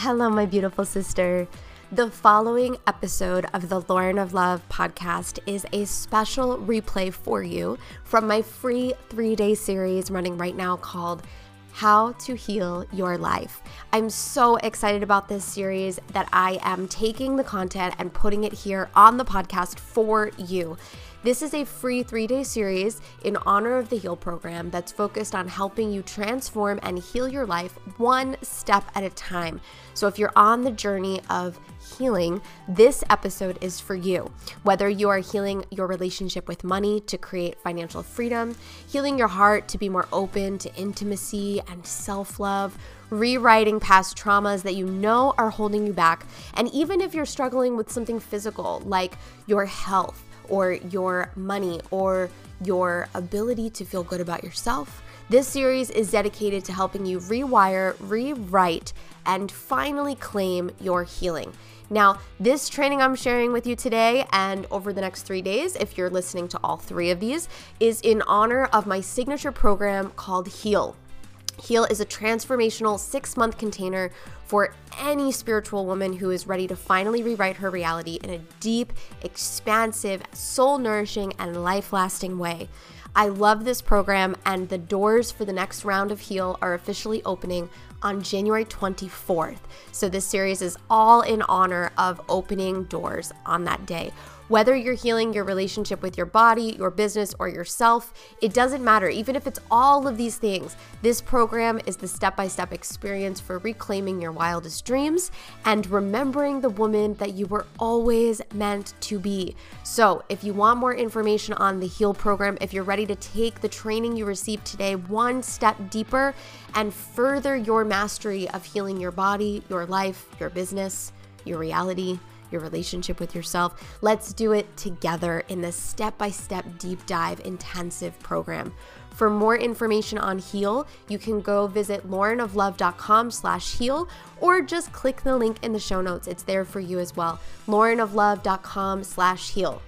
Hello, my beautiful sister. The following episode of the Lauren of Love podcast is a special replay for you from my free three day series running right now called How to Heal Your Life. I'm so excited about this series that I am taking the content and putting it here on the podcast for you. This is a free three day series in honor of the Heal program that's focused on helping you transform and heal your life one step at a time. So, if you're on the journey of healing, this episode is for you. Whether you are healing your relationship with money to create financial freedom, healing your heart to be more open to intimacy and self love, rewriting past traumas that you know are holding you back, and even if you're struggling with something physical like your health or your money or your ability to feel good about yourself. This series is dedicated to helping you rewire, rewrite, and finally claim your healing. Now, this training I'm sharing with you today and over the next three days, if you're listening to all three of these, is in honor of my signature program called Heal. Heal is a transformational six month container for any spiritual woman who is ready to finally rewrite her reality in a deep, expansive, soul nourishing, and life lasting way. I love this program, and the doors for the next round of Heal are officially opening on January 24th. So, this series is all in honor of opening doors on that day. Whether you're healing your relationship with your body, your business, or yourself, it doesn't matter. Even if it's all of these things, this program is the step by step experience for reclaiming your wildest dreams and remembering the woman that you were always meant to be. So, if you want more information on the Heal program, if you're ready to take the training you received today one step deeper and further your mastery of healing your body, your life, your business, your reality, your relationship with yourself. Let's do it together in this step by step deep dive intensive program. For more information on Heal, you can go visit laurenoflove.com slash heal or just click the link in the show notes. It's there for you as well. laurenoflove.com slash heal.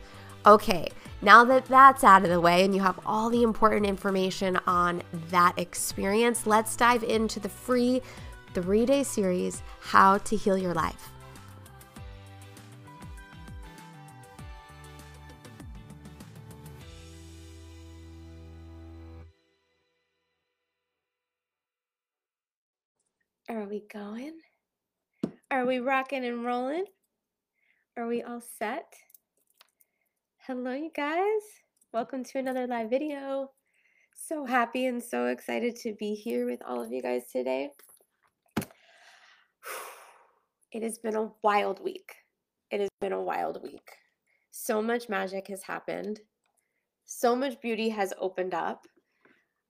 Okay, now that that's out of the way and you have all the important information on that experience, let's dive into the free three day series, How to Heal Your Life. Are we going? Are we rocking and rolling? Are we all set? Hello, you guys. Welcome to another live video. So happy and so excited to be here with all of you guys today. It has been a wild week. It has been a wild week. So much magic has happened. So much beauty has opened up.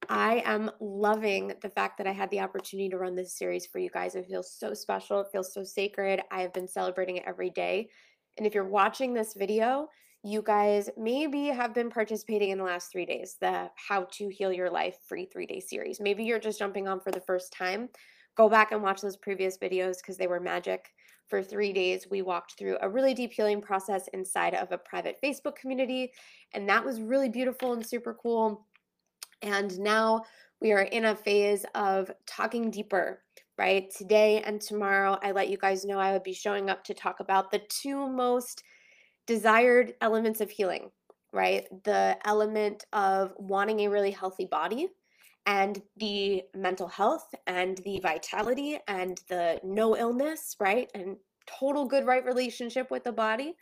I am loving the fact that I had the opportunity to run this series for you guys. It feels so special. It feels so sacred. I have been celebrating it every day. And if you're watching this video, you guys maybe have been participating in the last three days, the How to Heal Your Life free three day series. Maybe you're just jumping on for the first time. Go back and watch those previous videos because they were magic. For three days, we walked through a really deep healing process inside of a private Facebook community. And that was really beautiful and super cool. And now we are in a phase of talking deeper, right? Today and tomorrow, I let you guys know I would be showing up to talk about the two most desired elements of healing, right? The element of wanting a really healthy body and the mental health and the vitality and the no illness, right? And total good, right relationship with the body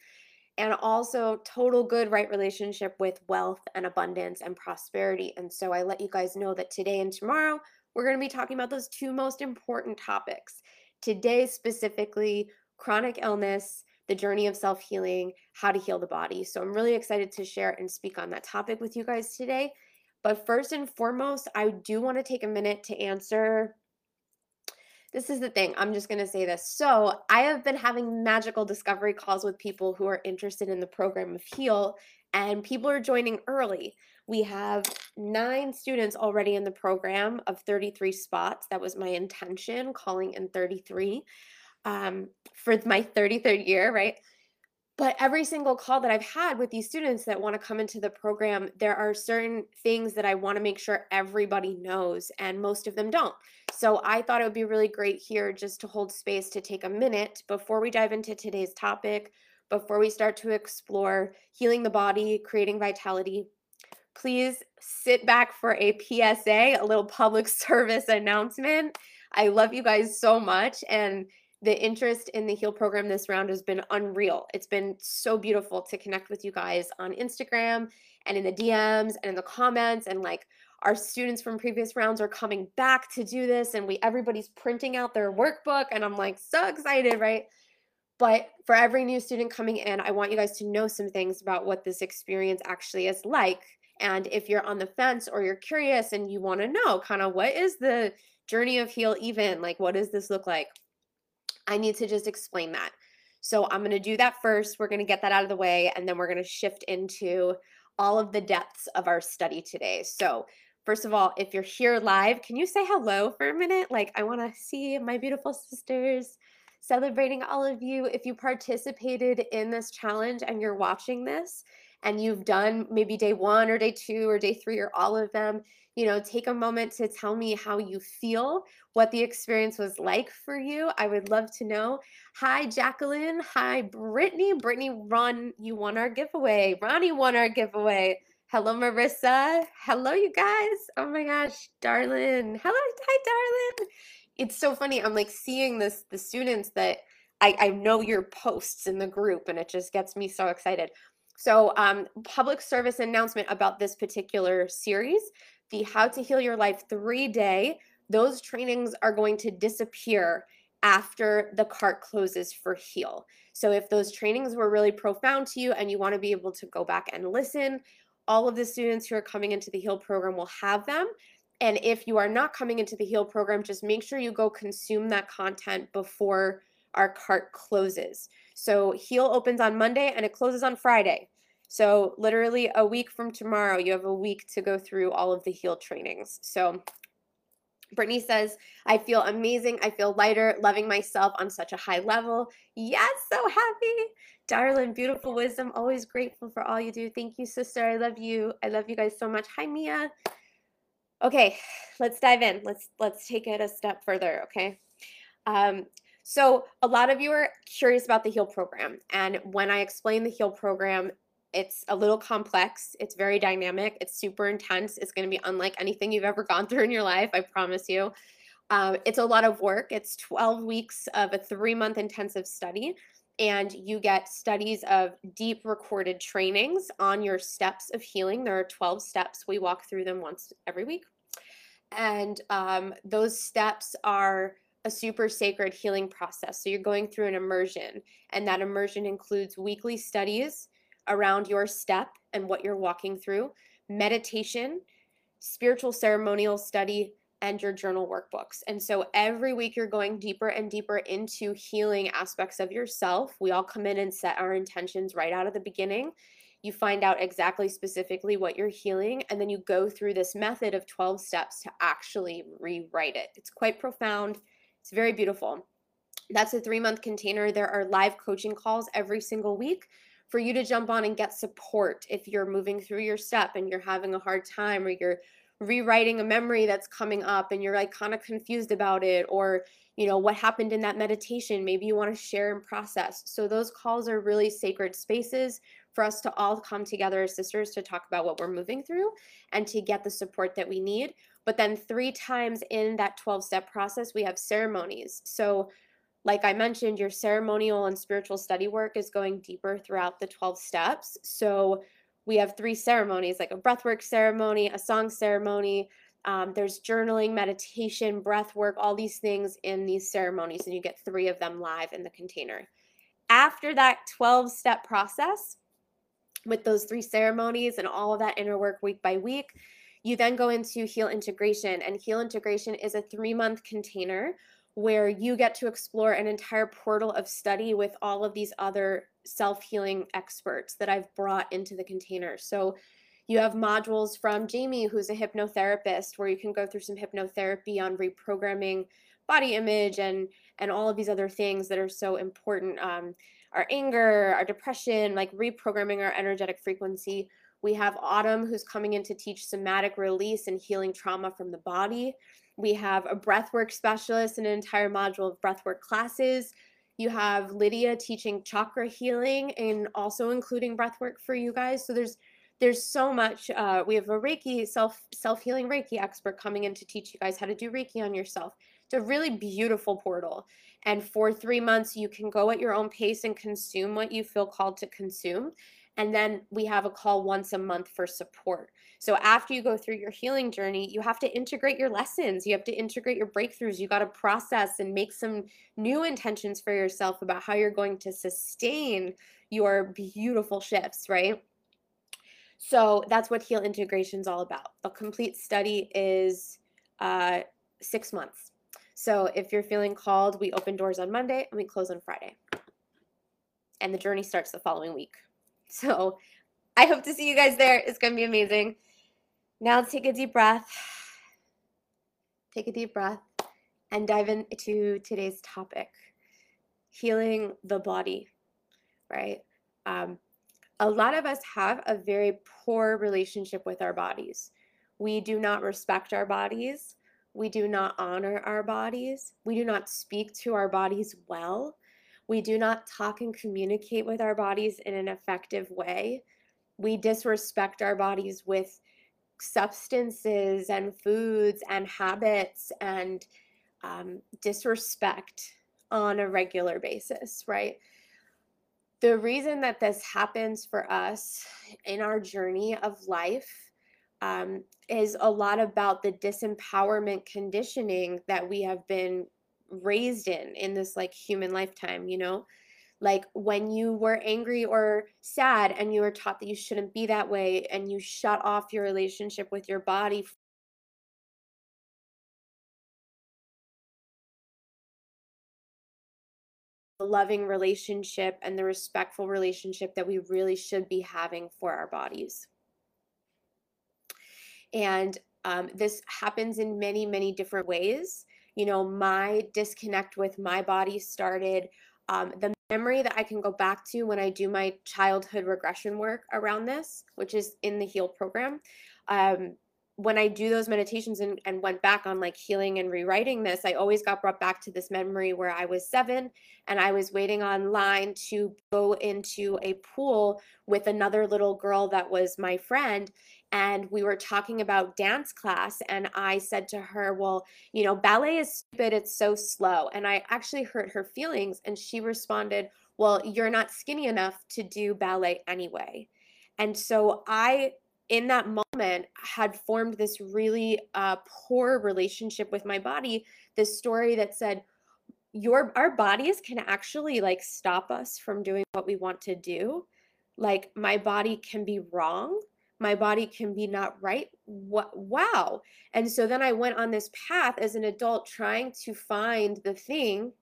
and also total good right relationship with wealth and abundance and prosperity. And so I let you guys know that today and tomorrow we're going to be talking about those two most important topics. Today specifically chronic illness, the journey of self-healing, how to heal the body. So I'm really excited to share and speak on that topic with you guys today. But first and foremost, I do want to take a minute to answer this is the thing. I'm just going to say this. So, I have been having magical discovery calls with people who are interested in the program of Heal, and people are joining early. We have nine students already in the program of 33 spots. That was my intention, calling in 33 um, for my 33rd year, right? But every single call that I've had with these students that want to come into the program, there are certain things that I want to make sure everybody knows, and most of them don't. So I thought it would be really great here just to hold space to take a minute before we dive into today's topic, before we start to explore healing the body, creating vitality. Please sit back for a PSA, a little public service announcement. I love you guys so much. And the interest in the heal program this round has been unreal. It's been so beautiful to connect with you guys on instagram and in the dms and in the comments and like our students from previous rounds are coming back to do this and we everybody's printing out their workbook and i'm like so excited right? But for every new student coming in i want you guys to know some things about what this experience actually is like. And if you're on the fence or you're curious and you want to know kind of what is the journey of heal even like what does this look like I need to just explain that. So I'm going to do that first. We're going to get that out of the way, and then we're going to shift into all of the depths of our study today. So, first of all, if you're here live, can you say hello for a minute? Like, I want to see my beautiful sisters celebrating all of you. If you participated in this challenge and you're watching this, and you've done maybe day one or day two or day three or all of them, you know, take a moment to tell me how you feel, what the experience was like for you. I would love to know. Hi, Jacqueline. Hi, Brittany. Brittany, Ron, you won our giveaway. Ronnie won our giveaway. Hello, Marissa. Hello, you guys. Oh my gosh, darling. Hello, hi, darling. It's so funny. I'm like seeing this, the students that I, I know your posts in the group, and it just gets me so excited. So, um, public service announcement about this particular series the How to Heal Your Life three day, those trainings are going to disappear after the cart closes for Heal. So if those trainings were really profound to you and you want to be able to go back and listen, all of the students who are coming into the Heal program will have them. And if you are not coming into the Heal program, just make sure you go consume that content before our cart closes. So Heal opens on Monday and it closes on Friday. So, literally a week from tomorrow, you have a week to go through all of the heal trainings. So, Brittany says, I feel amazing. I feel lighter, loving myself on such a high level. Yes, so happy. Darling, beautiful wisdom. Always grateful for all you do. Thank you, sister. I love you. I love you guys so much. Hi, Mia. Okay, let's dive in. Let's let's take it a step further. Okay. Um, so a lot of you are curious about the heal program, and when I explain the heal program, it's a little complex. It's very dynamic. It's super intense. It's going to be unlike anything you've ever gone through in your life, I promise you. Um, it's a lot of work. It's 12 weeks of a three month intensive study, and you get studies of deep recorded trainings on your steps of healing. There are 12 steps. We walk through them once every week. And um, those steps are a super sacred healing process. So you're going through an immersion, and that immersion includes weekly studies around your step and what you're walking through, meditation, spiritual ceremonial study, and your journal workbooks. And so every week you're going deeper and deeper into healing aspects of yourself. We all come in and set our intentions right out of the beginning. You find out exactly specifically what you're healing, and then you go through this method of 12 steps to actually rewrite it. It's quite profound, it's very beautiful. That's a three month container. There are live coaching calls every single week for you to jump on and get support if you're moving through your step and you're having a hard time or you're rewriting a memory that's coming up and you're like kind of confused about it or you know what happened in that meditation maybe you want to share and process so those calls are really sacred spaces for us to all come together as sisters to talk about what we're moving through and to get the support that we need but then three times in that 12 step process we have ceremonies so like I mentioned, your ceremonial and spiritual study work is going deeper throughout the 12 steps. So we have three ceremonies like a breathwork ceremony, a song ceremony. Um, there's journaling, meditation, breath work, all these things in these ceremonies, and you get three of them live in the container. After that 12 step process, with those three ceremonies and all of that inner work week by week, you then go into Heal Integration. And Heal Integration is a three month container where you get to explore an entire portal of study with all of these other self healing experts that I've brought into the container. So you have modules from Jamie, who's a hypnotherapist, where you can go through some hypnotherapy on reprogramming body image and and all of these other things that are so important. Um, our anger, our depression, like reprogramming our energetic frequency. We have Autumn, who's coming in to teach somatic release and healing trauma from the body. We have a breathwork specialist and an entire module of breathwork classes. You have Lydia teaching chakra healing and also including breathwork for you guys. So there's there's so much. Uh, we have a Reiki self self healing Reiki expert coming in to teach you guys how to do Reiki on yourself. It's a really beautiful portal. And for three months, you can go at your own pace and consume what you feel called to consume. And then we have a call once a month for support. So after you go through your healing journey, you have to integrate your lessons. You have to integrate your breakthroughs. You got to process and make some new intentions for yourself about how you're going to sustain your beautiful shifts, right? So that's what Heal Integration is all about. A complete study is uh, six months. So if you're feeling called, we open doors on Monday and we close on Friday. And the journey starts the following week. So I hope to see you guys there. It's going to be amazing. Now take a deep breath. Take a deep breath and dive into today's topic healing the body, right? Um, a lot of us have a very poor relationship with our bodies. We do not respect our bodies. We do not honor our bodies. We do not speak to our bodies well. We do not talk and communicate with our bodies in an effective way. We disrespect our bodies with substances and foods and habits and um, disrespect on a regular basis, right? the reason that this happens for us in our journey of life um, is a lot about the disempowerment conditioning that we have been raised in in this like human lifetime you know like when you were angry or sad and you were taught that you shouldn't be that way and you shut off your relationship with your body the loving relationship and the respectful relationship that we really should be having for our bodies. And um, this happens in many, many different ways. You know, my disconnect with my body started. Um, the memory that I can go back to when I do my childhood regression work around this, which is in the HEAL program, um, when I do those meditations and, and went back on like healing and rewriting this, I always got brought back to this memory where I was seven and I was waiting online to go into a pool with another little girl that was my friend. And we were talking about dance class. And I said to her, Well, you know, ballet is stupid. It's so slow. And I actually hurt her feelings. And she responded, Well, you're not skinny enough to do ballet anyway. And so I in that moment had formed this really uh, poor relationship with my body this story that said your our bodies can actually like stop us from doing what we want to do. Like my body can be wrong. My body can be not right. What wow. And so then i went on this path as an adult trying to find the thing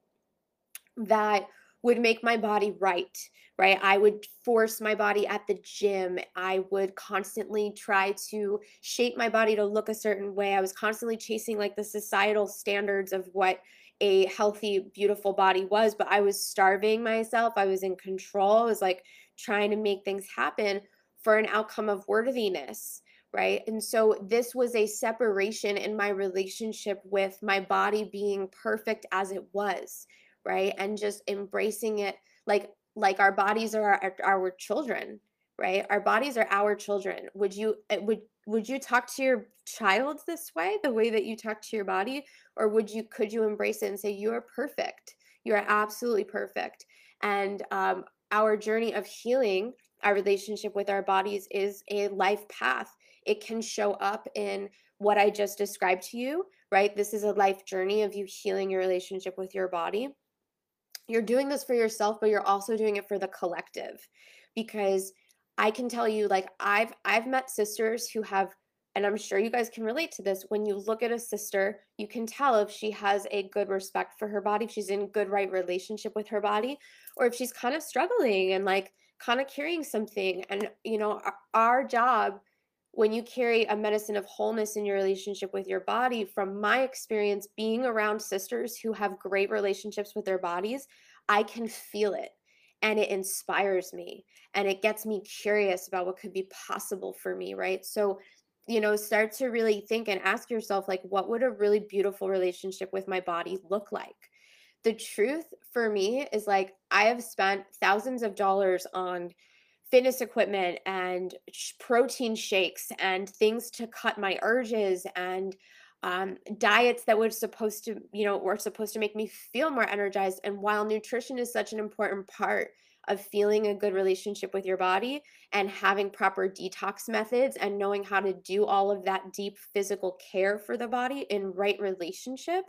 that would make my body right right? I would force my body at the gym. I would constantly try to shape my body to look a certain way. I was constantly chasing like the societal standards of what a healthy, beautiful body was, but I was starving myself. I was in control. I was like trying to make things happen for an outcome of worthiness. Right. And so this was a separation in my relationship with my body being perfect as it was. Right. And just embracing it like like our bodies are our, our children right? Our bodies are our children. Would you eh, would would you talk to your child this way the way that you talk to your body? Or would you could you embrace it and say you are perfect. You are absolutely perfect. And um, our journey of healing our relationship with our bodies is a life path. It can show up in what i just described to you right? This is a life journey of you healing your relationship with your body you're doing this for yourself but you're also doing it for the collective because i can tell you like i've i've met sisters who have and i'm sure you guys can relate to this when you look at a sister you can tell if she has a good respect for her body if she's in good right relationship with her body or if she's kind of struggling and like kind of carrying something and you know our, our job when you carry a medicine of wholeness in your relationship with your body, from my experience being around sisters who have great relationships with their bodies, I can feel it. and it inspires me and it gets me curious about what could be possible for me, right? So, you know, start to really think and ask yourself, like, what would a really beautiful relationship with my body look like? The truth for me is like, I have spent thousands of dollars on fitness equipment and protein shakes and things to cut my urges and um, diets that were supposed to, you know, were supposed to make me feel more energized. And while nutrition is such an important part of feeling a good relationship with your body and having proper detox methods and knowing how to do all of that deep physical care for the body in right relationship,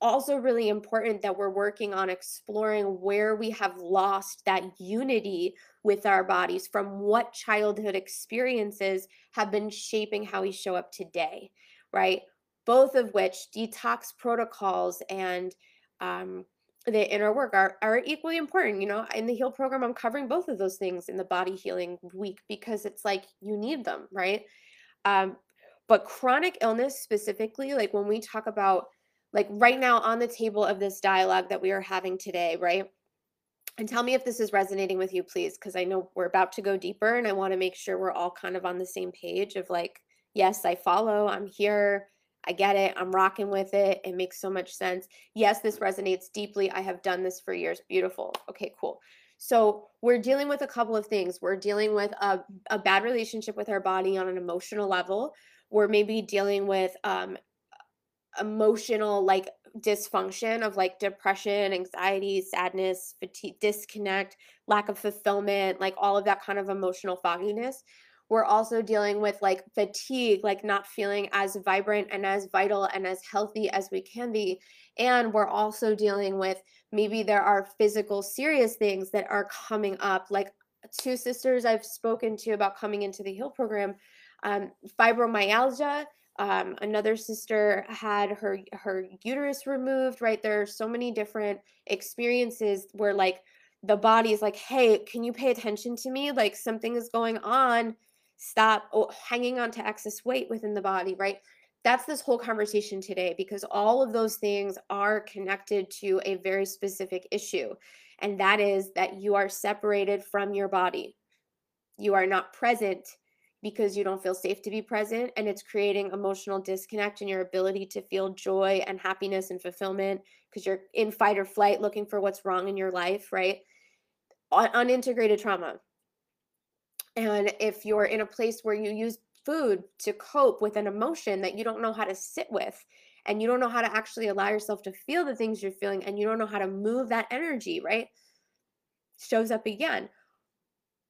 also really important that we're working on exploring where we have lost that unity with our bodies from what childhood experiences have been shaping how we show up today, right? Both of which detox protocols and um, the inner work are, are equally important. You know, in the Heal program, I'm covering both of those things in the body healing week because it's like you need them, right? Um, but chronic illness specifically, like when we talk about like right now on the table of this dialogue that we are having today, right? And tell me if this is resonating with you, please, because I know we're about to go deeper and I want to make sure we're all kind of on the same page of like, yes, I follow, I'm here, I get it, I'm rocking with it. It makes so much sense. Yes, this resonates deeply. I have done this for years. Beautiful. Okay, cool. So we're dealing with a couple of things. We're dealing with a, a bad relationship with our body on an emotional level. We're maybe dealing with um, emotional like dysfunction of like depression, anxiety, sadness, fatigue, disconnect, lack of fulfillment, like all of that kind of emotional fogginess. We're also dealing with like fatigue, like not feeling as vibrant and as vital and as healthy as we can be. And we're also dealing with maybe there are physical, serious things that are coming up, like two sisters I've spoken to about coming into the Heal program, um, fibromyalgia um, another sister had her her uterus removed right? There are so many different experiences where like the body is like hey can you pay attention to me? Like something is going on. Stop oh, hanging on to excess weight within the body right? That's this whole conversation today because all of those things are connected to a very specific issue and that is that you are separated from your body. You are not present because you don't feel safe to be present and it's creating emotional disconnect in your ability to feel joy and happiness and fulfillment because you're in fight or flight looking for what's wrong in your life right? Unintegrated trauma. And if you're in a place where you use food to cope with an emotion that you don't know how to sit with and you don't know how to actually allow yourself to feel the things you're feeling and you don't know how to move that energy right? Shows up again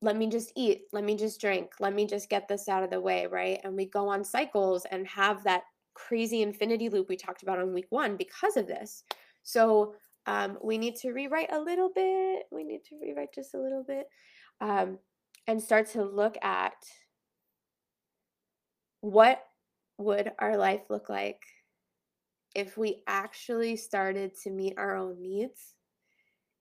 let me just eat, let me just drink, let me just get this out of the way, right? And we go on cycles and have that crazy infinity loop we talked about on week one because of this. So um, we need to rewrite a little bit. We need to rewrite just a little bit um, and start to look at what would our life look like if we actually started to meet our own needs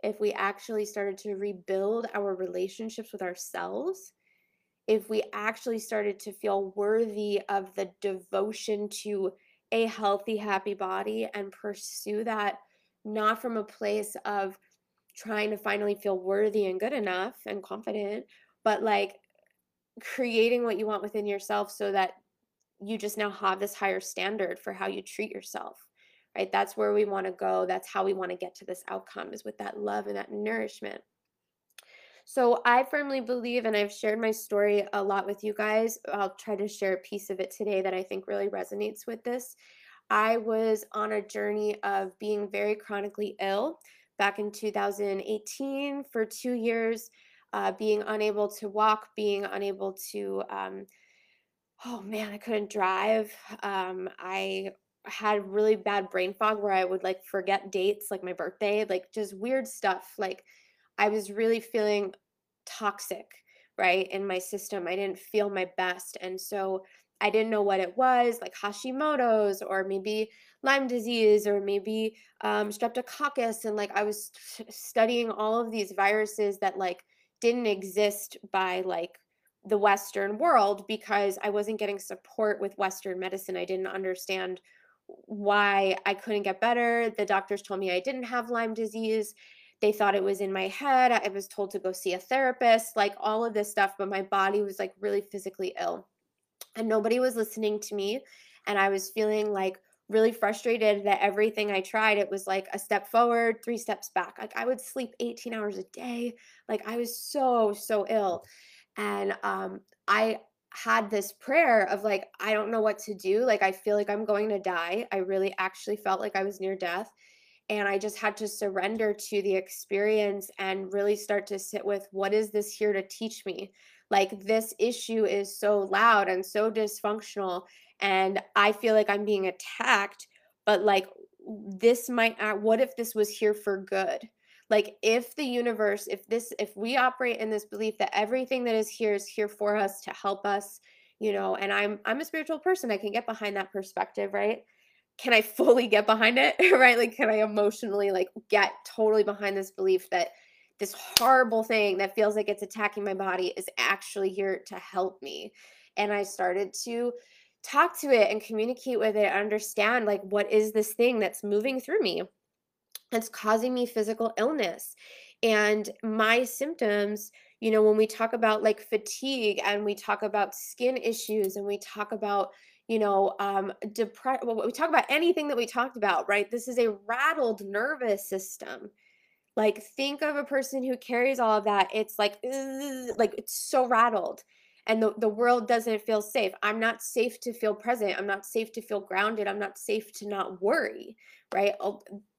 if we actually started to rebuild our relationships with ourselves, if we actually started to feel worthy of the devotion to a healthy, happy body and pursue that not from a place of trying to finally feel worthy and good enough and confident, but like creating what you want within yourself so that you just now have this higher standard for how you treat yourself right? That's where we want to go. That's how we want to get to this outcome is with that love and that nourishment. So I firmly believe, and I've shared my story a lot with you guys. I'll try to share a piece of it today that I think really resonates with this. I was on a journey of being very chronically ill back in 2018 for two years, uh, being unable to walk, being unable to, um, oh man, I couldn't drive. Um, I had really bad brain fog where I would like forget dates, like my birthday, like just weird stuff. Like I was really feeling toxic, right, in my system. I didn't feel my best. And so I didn't know what it was, like Hashimoto's or maybe Lyme disease or maybe um, streptococcus. And like I was studying all of these viruses that like didn't exist by like the Western world because I wasn't getting support with Western medicine. I didn't understand why I couldn't get better. The doctors told me I didn't have Lyme disease. They thought it was in my head. I was told to go see a therapist, like all of this stuff, but my body was like really physically ill. And nobody was listening to me. And I was feeling like really frustrated that everything I tried, it was like a step forward, three steps back. Like I would sleep 18 hours a day. Like I was so, so ill. And um, I had this prayer of like, I don't know what to do. Like I feel like I'm going to die. I really actually felt like I was near death. And I just had to surrender to the experience and really start to sit with what is this here to teach me? Like, this issue is so loud and so dysfunctional and I feel like I'm being attacked, but like this might uh, what if this was here for good? Like if the universe, if this if we operate in this belief that everything that is here is here for us to help us, you know, and I'm I'm a spiritual person, I can get behind that perspective, right? Can I fully get behind it, right? Like can I emotionally like get totally behind this belief that this horrible thing that feels like it's attacking my body is actually here to help me? And I started to talk to it and communicate with it understand like what is this thing that's moving through me that's causing me physical illness. And my symptoms you know when we talk about like fatigue and we talk about skin issues and we talk about you know um depression well, we talk about anything that we talked about right? This is a rattled nervous system. Like think of a person who carries all of that. It's like like it's so rattled and the, the world doesn't feel safe. I'm not safe to feel present. I'm not safe to feel grounded. I'm not safe to not worry, right?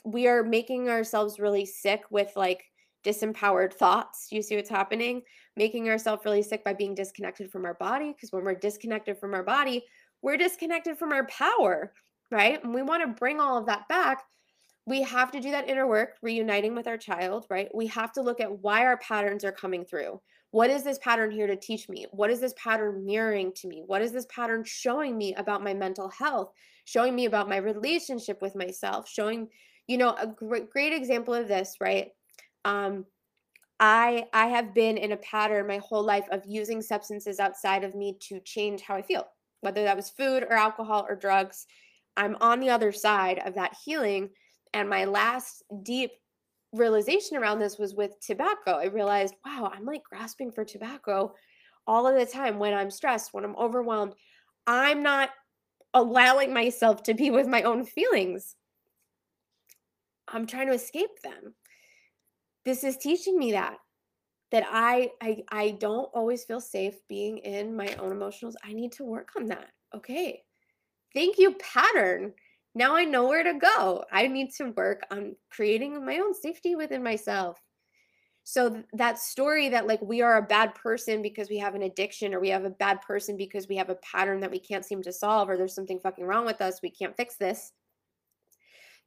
We are making ourselves really sick with like disempowered thoughts. You see what's happening? Making ourselves really sick by being disconnected from our body. Because when we're disconnected from our body, we're disconnected from our power, right? And we want to bring all of that back. We have to do that inner work, reuniting with our child, right? We have to look at why our patterns are coming through what is this pattern here to teach me? What is this pattern mirroring to me? What is this pattern showing me about my mental health? Showing me about my relationship with myself? Showing, you know, a great, great example of this, right? Um, I I have been in a pattern my whole life of using substances outside of me to change how I feel, whether that was food or alcohol or drugs. I'm on the other side of that healing. And my last deep realization around this was with tobacco. I realized, wow, I'm like grasping for tobacco all of the time when I'm stressed, when I'm overwhelmed. I'm not allowing myself to be with my own feelings. I'm trying to escape them. This is teaching me that that I I I don't always feel safe being in my own emotionals. I need to work on that. Okay. Thank you pattern now I know where to go. I need to work on creating my own safety within myself. So th- that story that like we are a bad person because we have an addiction or we have a bad person because we have a pattern that we can't seem to solve or there's something fucking wrong with us, we can't fix this.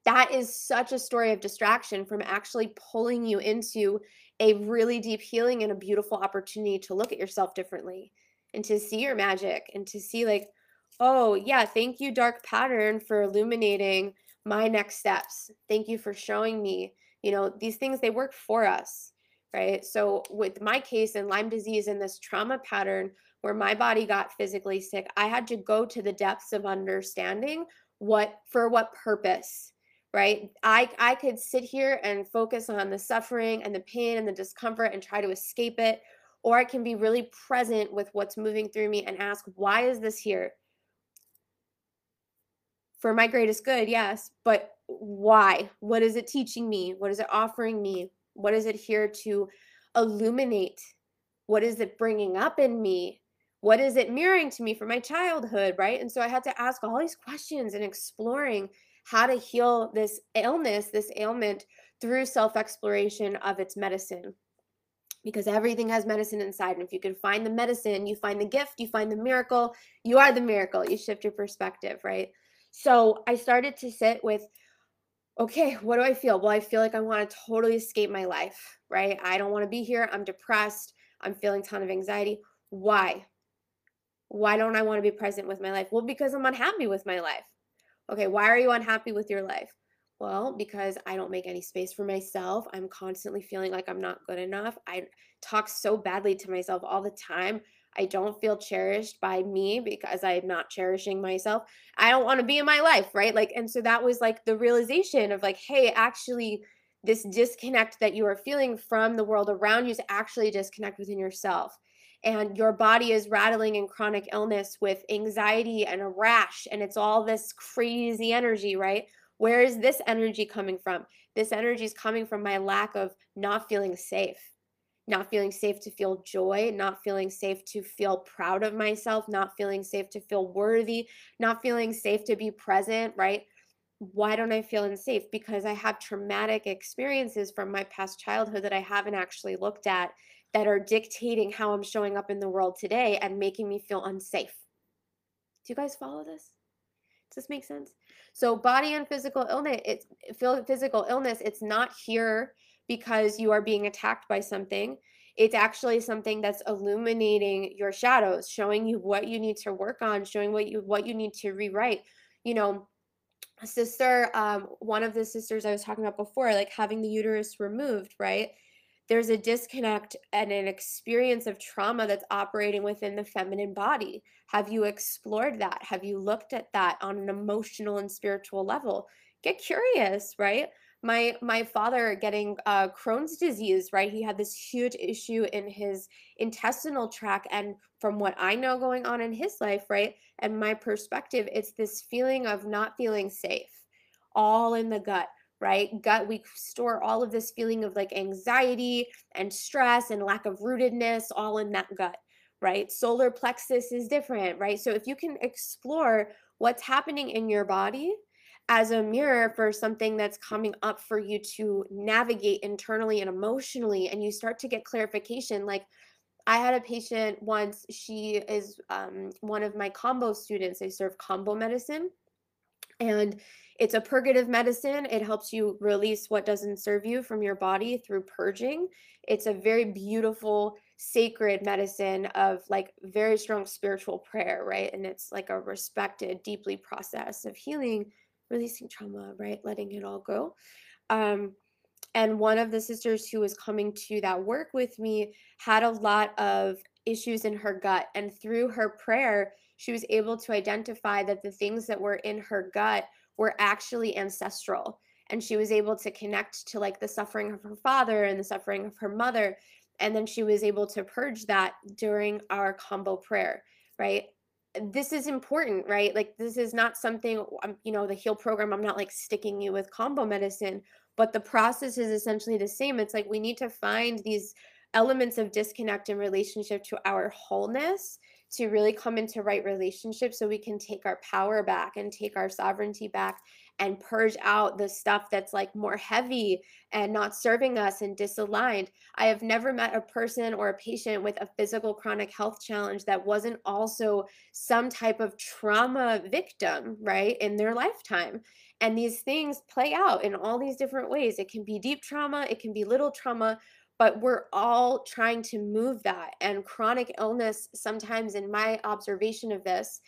That is such a story of distraction from actually pulling you into a really deep healing and a beautiful opportunity to look at yourself differently and to see your magic and to see like Oh, yeah. Thank you, Dark Pattern, for illuminating my next steps. Thank you for showing me, you know, these things, they work for us, right? So, with my case and Lyme disease and this trauma pattern where my body got physically sick, I had to go to the depths of understanding what, for what purpose right i i could sit here and focus on the suffering and the pain and the discomfort and try to escape it or i can be really present with what's moving through me and ask why is this here for my greatest good, yes, but why? What is it teaching me? What is it offering me? What is it here to illuminate? What is it bringing up in me? What is it mirroring to me from my childhood, right? And so I had to ask all these questions and exploring how to heal this illness, this ailment through self exploration of its medicine. Because everything has medicine inside. And if you can find the medicine, you find the gift, you find the miracle, you are the miracle. You shift your perspective, right? So I started to sit with, okay, what do I feel? Well, I feel like I want to totally escape my life, right? I don't want to be here. I'm depressed. I'm feeling a ton of anxiety. Why? Why don't I want to be present with my life? Well, because I'm unhappy with my life. Okay, why are you unhappy with your life? Well, because I don't make any space for myself. I'm constantly feeling like I'm not good enough. I talk so badly to myself all the time. I don't feel cherished by me because I'm not cherishing myself. I don't want to be in my life, right? Like, and so that was like the realization of like, hey, actually, this disconnect that you are feeling from the world around you is actually disconnect within yourself and your body is rattling in chronic illness with anxiety and a rash and it's all this crazy energy right where is this energy coming from this energy is coming from my lack of not feeling safe not feeling safe to feel joy not feeling safe to feel proud of myself not feeling safe to feel worthy not feeling safe to be present right why don't I feel unsafe? Because I have traumatic experiences from my past childhood that I haven't actually looked at that are dictating how I'm showing up in the world today and making me feel unsafe. Do you guys follow this? Does this make sense? So body and physical illness, it's physical illness, it's not here because you are being attacked by something. It's actually something that's illuminating your shadows, showing you what you need to work on, showing what you what you need to rewrite. You know, sister, um, one of the sisters I was talking about before, like having the uterus removed, right? there's a disconnect and an experience of trauma that's operating within the feminine body. Have you explored that? Have you looked at that on an emotional and spiritual level? Get curious, right? My my father getting uh, Crohn's disease, right? He had this huge issue in his intestinal tract, and from what I know going on in his life, right, and my perspective, it's this feeling of not feeling safe, all in the gut right? Gut, we store all of this feeling of like anxiety and stress and lack of rootedness all in that gut, right? Solar plexus is different, right? So if you can explore what's happening in your body as a mirror for something that's coming up for you to navigate internally and emotionally, and you start to get clarification, like, I had a patient once, she is um, one of my Kambo students. I serve Kambo medicine. And it's a purgative medicine. It helps you release what doesn't serve you from your body through purging. It's a very beautiful, sacred medicine of like very strong spiritual prayer, right? And it's like a respected, deeply process of healing, releasing trauma, right? Letting it all go. Um, and one of the sisters who was coming to that work with me had a lot of issues in her gut. And through her prayer, she was able to identify that the things that were in her gut were actually ancestral and she was able to connect to like the suffering of her father and the suffering of her mother and then she was able to purge that during our Kambo prayer right this is important right? Like this is not something you know the heal program i'm not like sticking you with Kambo medicine but the process is essentially the same. It's like we need to find these elements of disconnect in relationship to our wholeness to really come into right relationship so we can take our power back and take our sovereignty back and purge out the stuff that's like more heavy and not serving us and disaligned. I have never met a person or a patient with a physical chronic health challenge that wasn't also some type of trauma victim, right, in their lifetime. And these things play out in all these different ways. It can be deep trauma, it can be little trauma, but we're all trying to move that. And chronic illness, sometimes in my observation of this,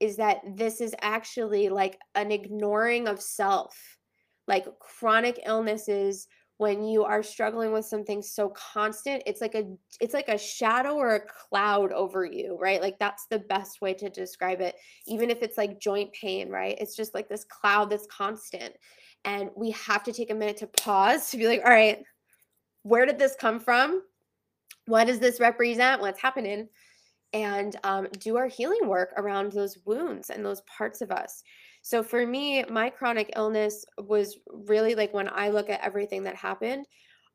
is that this is actually like an ignoring of self. Like chronic illnesses, when you are struggling with something so constant it's like a it's like a shadow or a cloud over you right like that's the best way to describe it even if it's like joint pain right it's just like this cloud that's constant and we have to take a minute to pause to be like all right where did this come from? What does this represent? What's happening? And um, do our healing work around those wounds and those parts of us. So for me, my chronic illness was really like when I look at everything that happened,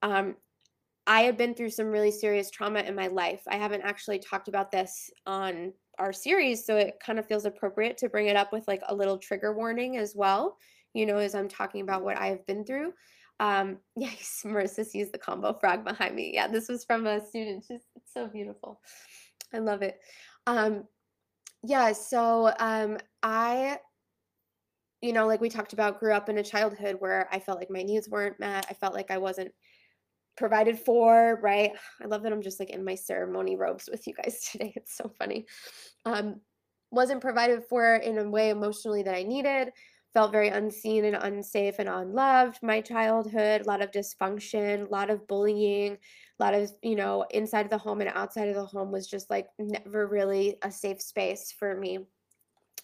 um, I had been through some really serious trauma in my life. I haven't actually talked about this on our series, so it kind of feels appropriate to bring it up with like a little trigger warning as well, you know, as I'm talking about what I have been through. Um, yes, Marissa sees the Kambo frog behind me. Yeah, this was from a student. She's it's so beautiful. I love it. Um, yeah, so um, I, you know, like we talked about, grew up in a childhood where I felt like my needs weren't met. I felt like I wasn't provided for, right? I love that I'm just like in my ceremony robes with you guys today. It's so funny. Um, wasn't provided for in a way emotionally that I needed felt very unseen and unsafe and unloved my childhood a lot of dysfunction a lot of bullying a lot of you know inside of the home and outside of the home was just like never really a safe space for me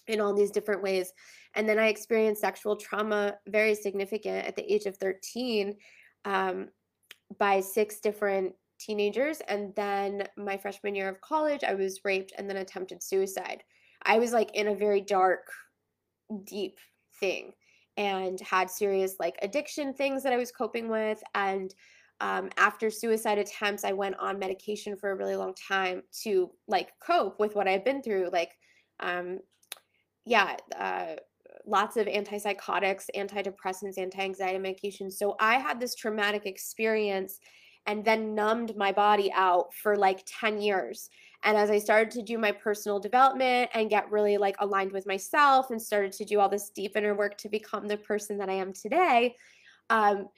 in all these different ways and then i experienced sexual trauma very significant at the age of 13 um, by six different teenagers. And then my freshman year of college, I was raped and then attempted suicide. I was like in a very dark, deep thing and had serious like addiction things that I was coping with. And um, after suicide attempts, I went on medication for a really long time to like cope with what I've been through. Like, um, yeah, uh, lots of antipsychotics, antidepressants, anti anxiety medications. So I had this traumatic experience and then numbed my body out for like 10 years. And as I started to do my personal development and get really like aligned with myself and started to do all this deep inner work to become the person that I am today, um,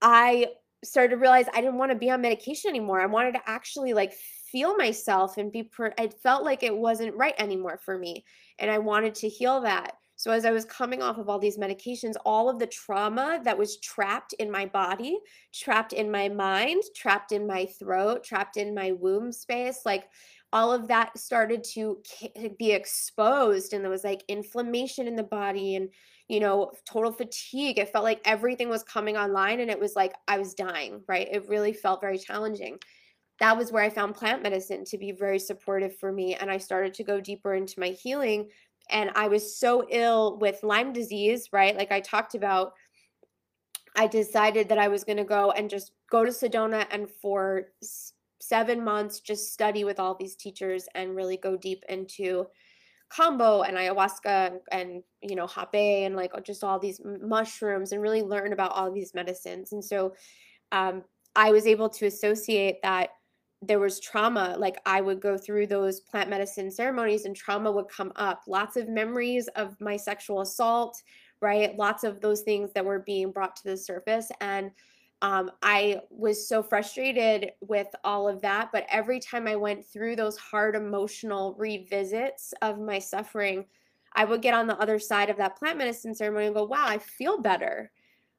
I started to realize I didn't want to be on medication anymore. I wanted to actually like feel myself and be, per- I felt like it wasn't right anymore for me. And I wanted to heal that. So, as I was coming off of all these medications, all of the trauma that was trapped in my body, trapped in my mind, trapped in my throat, trapped in my womb space, like all of that started to be exposed. And there was like inflammation in the body and, you know, total fatigue. It felt like everything was coming online and it was like I was dying, right? It really felt very challenging that was where I found plant medicine to be very supportive for me. And I started to go deeper into my healing and I was so ill with Lyme disease, right? Like I talked about, I decided that I was going to go and just go to Sedona and for seven months just study with all these teachers and really go deep into Kambo and ayahuasca and, you know hape and like just all these mushrooms and really learn about all these medicines and so um, i was able to associate that there was trauma like i would go through those plant medicine ceremonies and trauma would come up. Lots of memories of my sexual assault right? Lots of those things that were being brought to the surface and um, i was so frustrated with all of that but every time i went through those hard emotional revisits of my suffering i would get on the other side of that plant medicine ceremony and go wow i feel better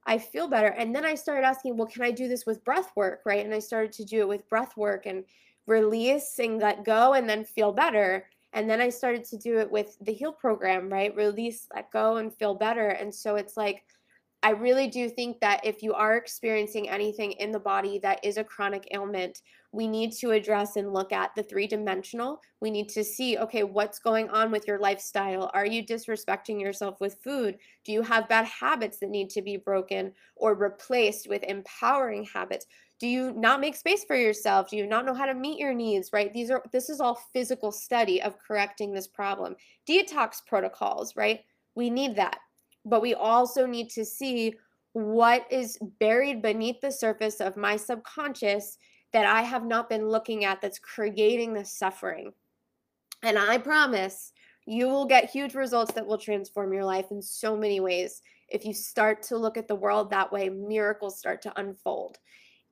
I feel better. And then I started asking, well, can I do this with breath work? Right. And I started to do it with breath work and release and let go and then feel better. And then I started to do it with the heal program, right? Release, let go, and feel better. And so it's like, I really do think that if you are experiencing anything in the body that is a chronic ailment, we need to address and look at the three dimensional. We need to see, okay, what's going on with your lifestyle? Are you disrespecting yourself with food? Do you have bad habits that need to be broken or replaced with empowering habits? Do you not make space for yourself? Do you not know how to meet your needs, right? These are this is all physical study of correcting this problem. Detox protocols, right? We need that but we also need to see what is buried beneath the surface of my subconscious that I have not been looking at that's creating the suffering. And I promise you will get huge results that will transform your life in so many ways. If you start to look at the world that way, miracles start to unfold.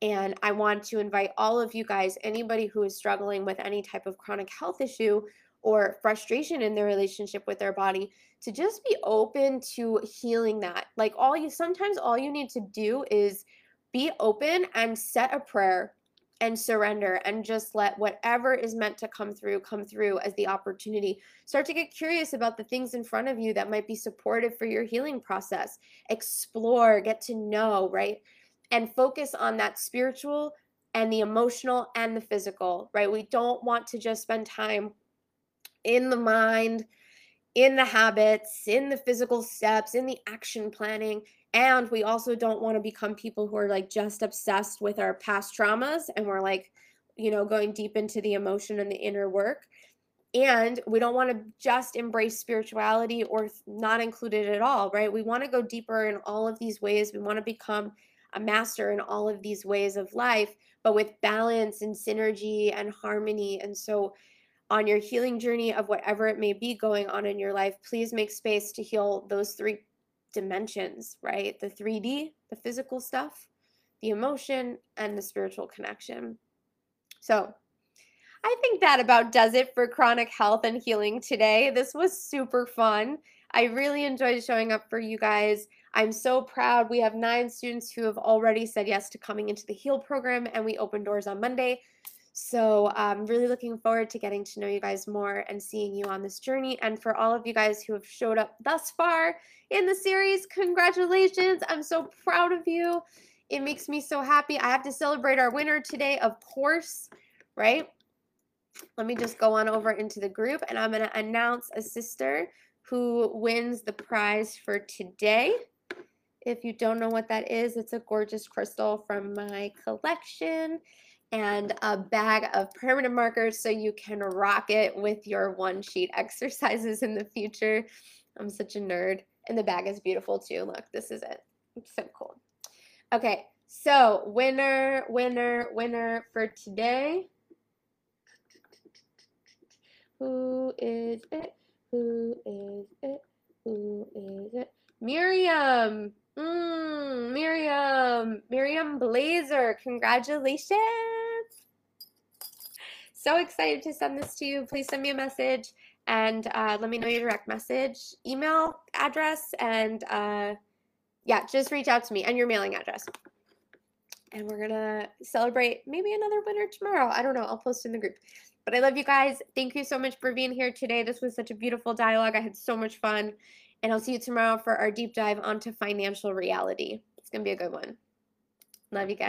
And I want to invite all of you guys, anybody who is struggling with any type of chronic health issue or frustration in their relationship with their body, to just be open to healing that. Like all you sometimes all you need to do is be open and set a prayer and surrender and just let whatever is meant to come through come through as the opportunity. Start to get curious about the things in front of you that might be supportive for your healing process. Explore, get to know, right? And focus on that spiritual and the emotional and the physical, right? We don't want to just spend time in the mind in the habits, in the physical steps, in the action planning. And we also don't want to become people who are like just obsessed with our past traumas and we're like, you know, going deep into the emotion and the inner work. And we don't want to just embrace spirituality or not include it at all, right? We want to go deeper in all of these ways. We want to become a master in all of these ways of life, but with balance and synergy and harmony. And so, on your healing journey of whatever it may be going on in your life, please make space to heal those three dimensions, right? The 3D, the physical stuff, the emotion, and the spiritual connection. So, I think that about does it for chronic health and healing today. This was super fun. I really enjoyed showing up for you guys. I'm so proud. We have nine students who have already said yes to coming into the HEAL program, and we open doors on Monday. So I'm really looking forward to getting to know you guys more and seeing you on this journey. And for all of you guys who have showed up thus far in the series, congratulations. I'm so proud of you. It makes me so happy. I have to celebrate our winner today, of course, right? Let me just go on over into the group and I'm going to announce a sister who wins the prize for today. If you don't know what that is, it's a gorgeous crystal from my collection and a bag of permanent markers so you can rock it with your one sheet exercises in the future. I'm such a nerd. And the bag is beautiful too. Look, this is it. It's so cool. Okay, so winner, winner, winner for today. Who is it? Who is it? Who is it? Miriam. Mm, Miriam. Miriam Blazer. Congratulations. So excited to send this to you. Please send me a message and uh, let me know your direct message, email address, and uh, yeah, just reach out to me and your mailing address. And we're gonna celebrate maybe another winner tomorrow. I don't know. I'll post in the group. But I love you guys. Thank you so much for being here today. This was such a beautiful dialogue. I had so much fun. And I'll see you tomorrow for our deep dive onto financial reality. It's gonna be a good one. Love you guys.